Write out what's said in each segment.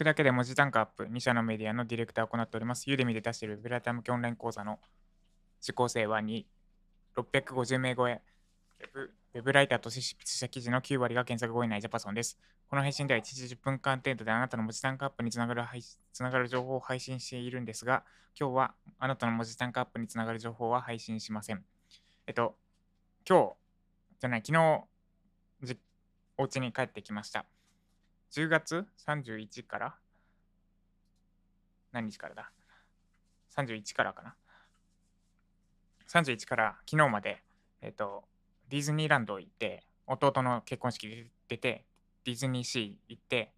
くだけで文字単価アップ、2社のメディアのディレクターを行っております。ユーデミで出しているウェブライター向けオンライン講座の受講生は2、650名超え。ウェブウェブライターとして執筆した記事の9割が検索後以内ジャパソンです。この配信では1時10分間程度であなたの文字単価アップにつながる配つながる情報を配信しているんですが、今日はあなたの文字単価アップにつながる情報は配信しません。えっと、今日、じゃない、昨日、じお家に帰ってきました。10月？31から？何日からだ ?31 からかな ?31 から昨日まで、えっと、ディズニーランド行って、弟の結婚式で出て、ディズニーシー行って、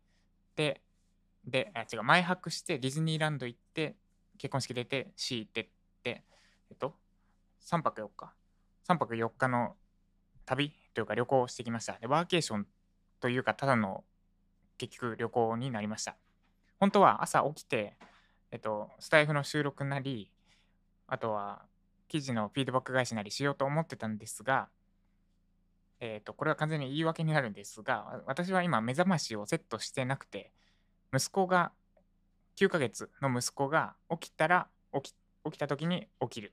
で、で、あ、違う、前泊して、ディズニーランド行って、結婚式出て、シー行ってって、えっと、3泊4日。3泊4日の旅というか旅行をしてきました。で、ワーケーションというか、ただの結局旅行になりました。本当は朝起きて、えっと、スタイフの収録なり、あとは記事のフィードバック返しなりしようと思ってたんですが、えっと、これは完全に言い訳になるんですが、私は今目覚ましをセットしてなくて、息子が、9ヶ月の息子が起きたら、起き起きた時に起きる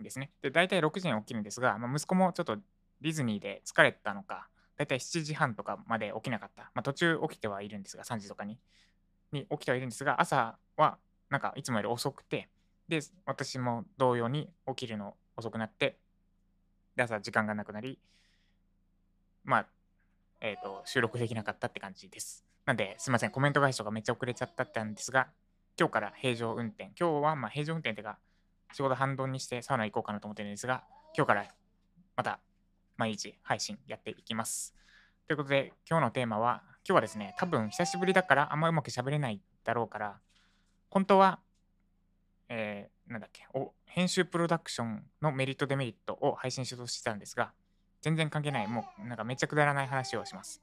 んですね。で、大体6時に起きるんですが、まあ、息子もちょっとディズニーで疲れたのか、大体7時半とかまで起きなかった。まあ、途中起きてはいるんですが、3時とかに。に起きてはいるんですが、朝はなんかいつもより遅くて、で、私も同様に起きるの遅くなって、で、朝時間がなくなり、まあ、えっ、と、収録できなかったって感じです。なんで、すいません、コメント返しとかめっちゃ遅れちゃったってんですが、今日から平常運転。今日はま平常運転っていうか、仕事半ドンにしてサウナ行こうかなと思ってるんですが、今日からまた毎日配信やっていきます。ということで、今日のテーマは、今日はですね、多分久しぶりだからあんまうまく喋れないだろうから、本当は、えー、なんだっけお、編集プロダクションのメリット、デメリットを配信しようとしてたんですが、全然関係ない、もうなんかめっちゃくだらない話をします。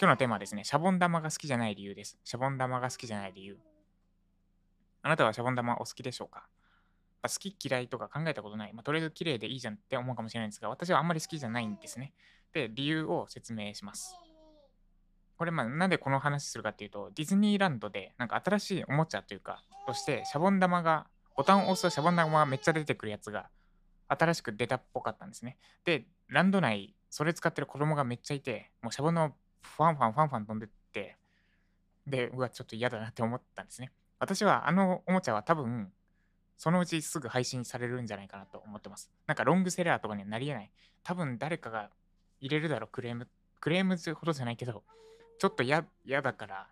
今日のテーマはですね、シャボン玉が好きじゃない理由です。シャボン玉が好きじゃない理由。あなたはシャボン玉お好きでしょうか？好き嫌いとか考えたことない。まあ、とりあえず綺麗でいいじゃんって思うかもしれないんですが、私はあんまり好きじゃないんですね。で、理由を説明します。これ、まあ、なんでこの話するかっていうと、ディズニーランドで、なんか新しいおもちゃというか、として、シャボン玉が、ボタンを押すとシャボン玉がめっちゃ出てくるやつが、新しく出たっぽかったんですね。で、ランド内、それ使ってる子供がめっちゃいて、もうシャボン玉ファンファンファンファン飛んでって、で、うわ、ちょっと嫌だなって思ったんですね。私はあのおもちゃは多分、そのうちすぐ配信されるんじゃないかなと思ってます。なんかロングセラーとかにはなり得ない。多分誰かが入れるだろう、クレーム。クレームってほどじゃないけど、ちょっと嫌だから、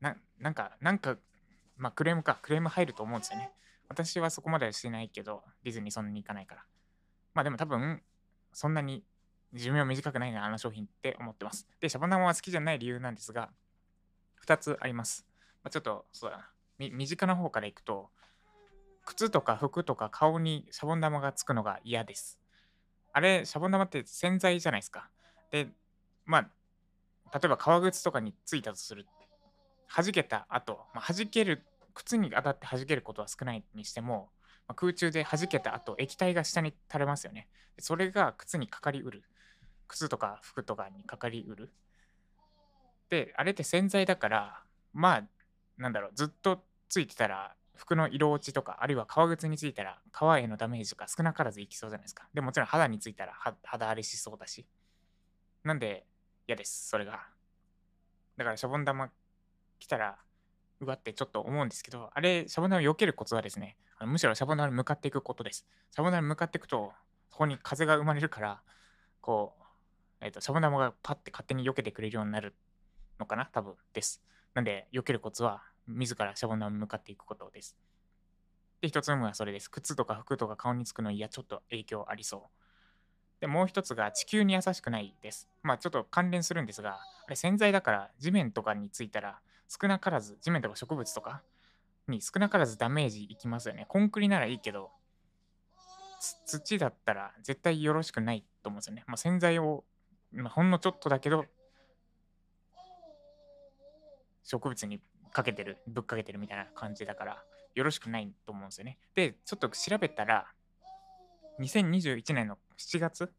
ななんか、なんか、まあクレームか、クレーム入ると思うんですよね。私はそこまではしてないけど、ディズニーそんなに行かないから。まあでも多分、そんなに寿命短くないな、あの商品って思ってます。で、シャボン玉は好きじゃない理由なんですが、2つあります。まあ、ちょっと、そうだな。身近な方からいくと、靴とか服とか顔にシャボン玉がつくのが嫌です。あれ、シャボン玉って洗剤じゃないですか。で、まあ、例えば革靴とかについたとする。弾けた後、まあ、弾ける、靴に当たって弾けることは少ないにしても、まあ、空中で弾けた後、液体が下に垂れますよね。それが靴にかかりうる。靴とか服とかにかかりうる。で、あれって洗剤だから、まあ、なんだろう、ずっとついてたら、服の色落ちとか、あるいは革靴についたら、革へのダメージが少なからずいきそうじゃないですか。でもちろん肌についたら肌荒れしそうだし。なんで嫌です、それが。だからシャボン玉来たら、うわってちょっと思うんですけど、あれ、シャボン玉避けるコツはですね、あのむしろシャボン玉に向かっていくことです。シャボン玉に向かっていくと、そこに風が生まれるから、こう、えっ、ー、と、シャボン玉がパッて勝手に避けてくれるようになるのかな多分です。なんで、避けるコツは、自らシャボン玉に向かっていくことです。で、一つ目はそれです。靴とか服とか顔につくのいや、ちょっと影響ありそう。で、もう一つが地球に優しくないです。まあちょっと関連するんですが、あれ洗剤だから地面とかについたら少なからず、地面とか植物とかに少なからずダメージいきますよね。コンクリならいいけど、土だったら絶対よろしくないと思うんですよね。まあ、洗剤を、まあ、ほんのちょっとだけど、植物にかけてる、ぶっかけてるみたいな感じだから、よろしくないと思うんですよね。で、ちょっと調べたら、2021年の7月、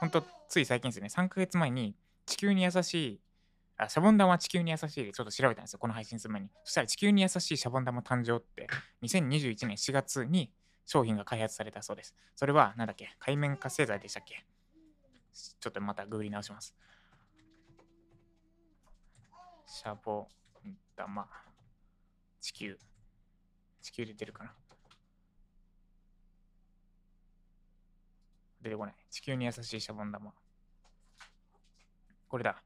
ほんとつい最近ですね、3ヶ月前に地球に優しいあシャボン玉は地球に優しいでちょっと調べたんですよ、この配信する前に。そしたら地球に優しいシャボン玉誕生って2021年4月に商品が開発されたそうです。それは、なんだっけ海面活性剤でしたっけ？ちょっとまたググり直します。シャボン玉。地球。地球で出るかな出てこない。地球に優しいシャボン玉。これだ。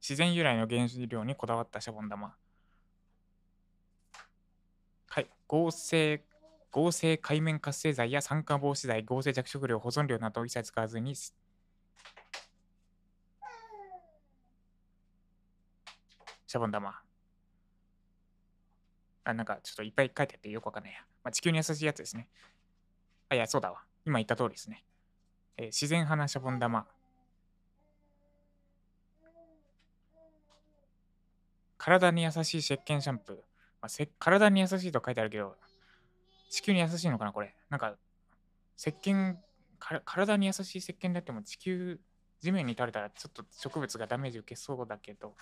自然由来の原料にこだわったシャボン玉。はい。合成、合成海面活性剤や酸化防止剤、合成着色料、保存料などを一切使わずに、シャボン玉。あ、なんかちょっといっぱい書いてあってよくわかんないや。まあ、地球に優しいやつですね。あ、いや、そうだわ。今言った通りですね。えー自然派なシャボン玉。体に優しい石鹸シャンプー。まあ、せ体に優しいと書いてあるけど、地球に優しいのかなこれ。なんか、石鹸、から体に優しい石鹸だっても地球、地面に垂れたらちょっと植物がダメージ受けそうだけど、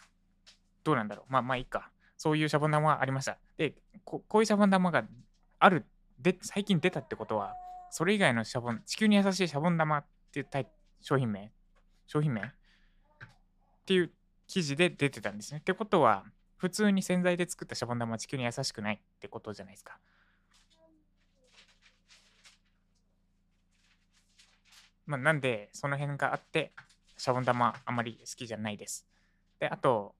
どうなんだろう。まあまあいいか。そういうシャボン玉がありました。で、ここういうシャボン玉がある、で、最近出たってことは、それ以外のシャボン、地球に優しいシャボン玉っていうタイ商品名商品名っていう記事で出てたんですね。ってことは、普通に洗剤で作ったシャボン玉は地球に優しくないってことじゃないですか。まあ、なんで、その辺があって、シャボン玉あまり好きじゃないです。で、あと、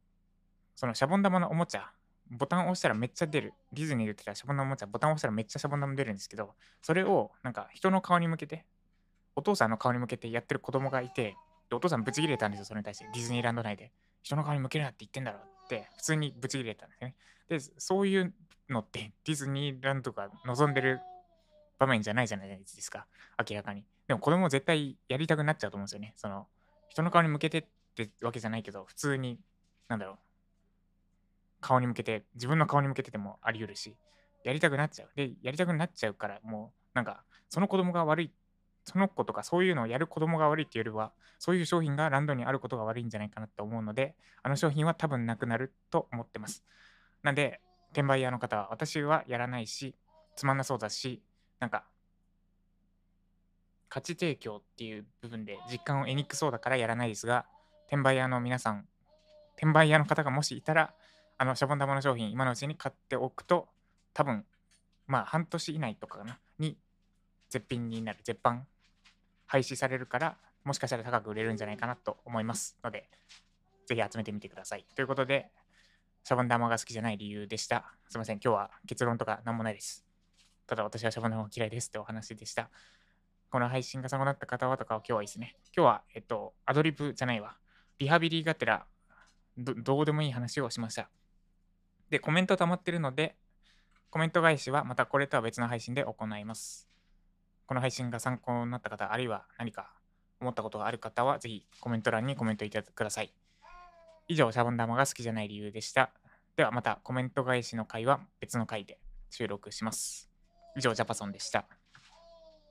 そのシャボン玉のおもちゃ、ボタン押したらめっちゃ出る。ディズニーで売ってたシャボン玉おもちゃ、ボタン押したらめっちゃシャボン玉出るんですけど、それをなんか人の顔に向けて、お父さんの顔に向けてやってる子供がいて、でお父さんブチ切れたんですよ、それに対して。ディズニーランド内で。人の顔に向けるなって言ってんだろって、普通にブチ切れたんですね。で、そういうのってディズニーランドが望んでる場面じゃないじゃないですか、明らかに。でも子供絶対やりたくなっちゃうと思うんですよね。その、人の顔に向けてってわけじゃないけど、普通に、なんだろう、顔に向けて、自分の顔に向けてでもあり得るし、やりたくなっちゃう。で、やりたくなっちゃうから、もう、なんか、その子供が悪い、その子とかそういうのをやる子供が悪いっていうよりは、そういう商品がランドにあることが悪いんじゃないかなと思うので、あの商品は多分なくなると思ってます。なんで、転売屋の方は私はやらないし、つまんなそうだし、なんか、価値提供っていう部分で実感を得にくそうだからやらないですが、転売屋の皆さん、転売屋の方がもしいたら、あのシャボン玉の商品、今のうちに買っておくと、多分、まあ半年以内とかかな、に絶品になる、絶版、廃止されるから、もしかしたら高く売れるんじゃないかなと思いますので、ぜひ集めてみてください。ということで、シャボン玉が好きじゃない理由でした。すいません、今日は結論とか何もないです。ただ私はシャボン玉嫌いですってお話でした。この配信が参考になった方はとかは今日はいいですね。今日は、えっと、アドリブじゃないわ。リハビリがてらど、どうでもいい話をしました。で、コメント溜まってるので、コメント返しはまたこれとは別の配信で行います。この配信が参考になった方、あるいは何か思ったことがある方は、ぜひコメント欄にコメントいただください。以上、シャボン玉が好きじゃない理由でした。ではまたコメント返しの回は別の回で収録します。以上、ジャパソンでした。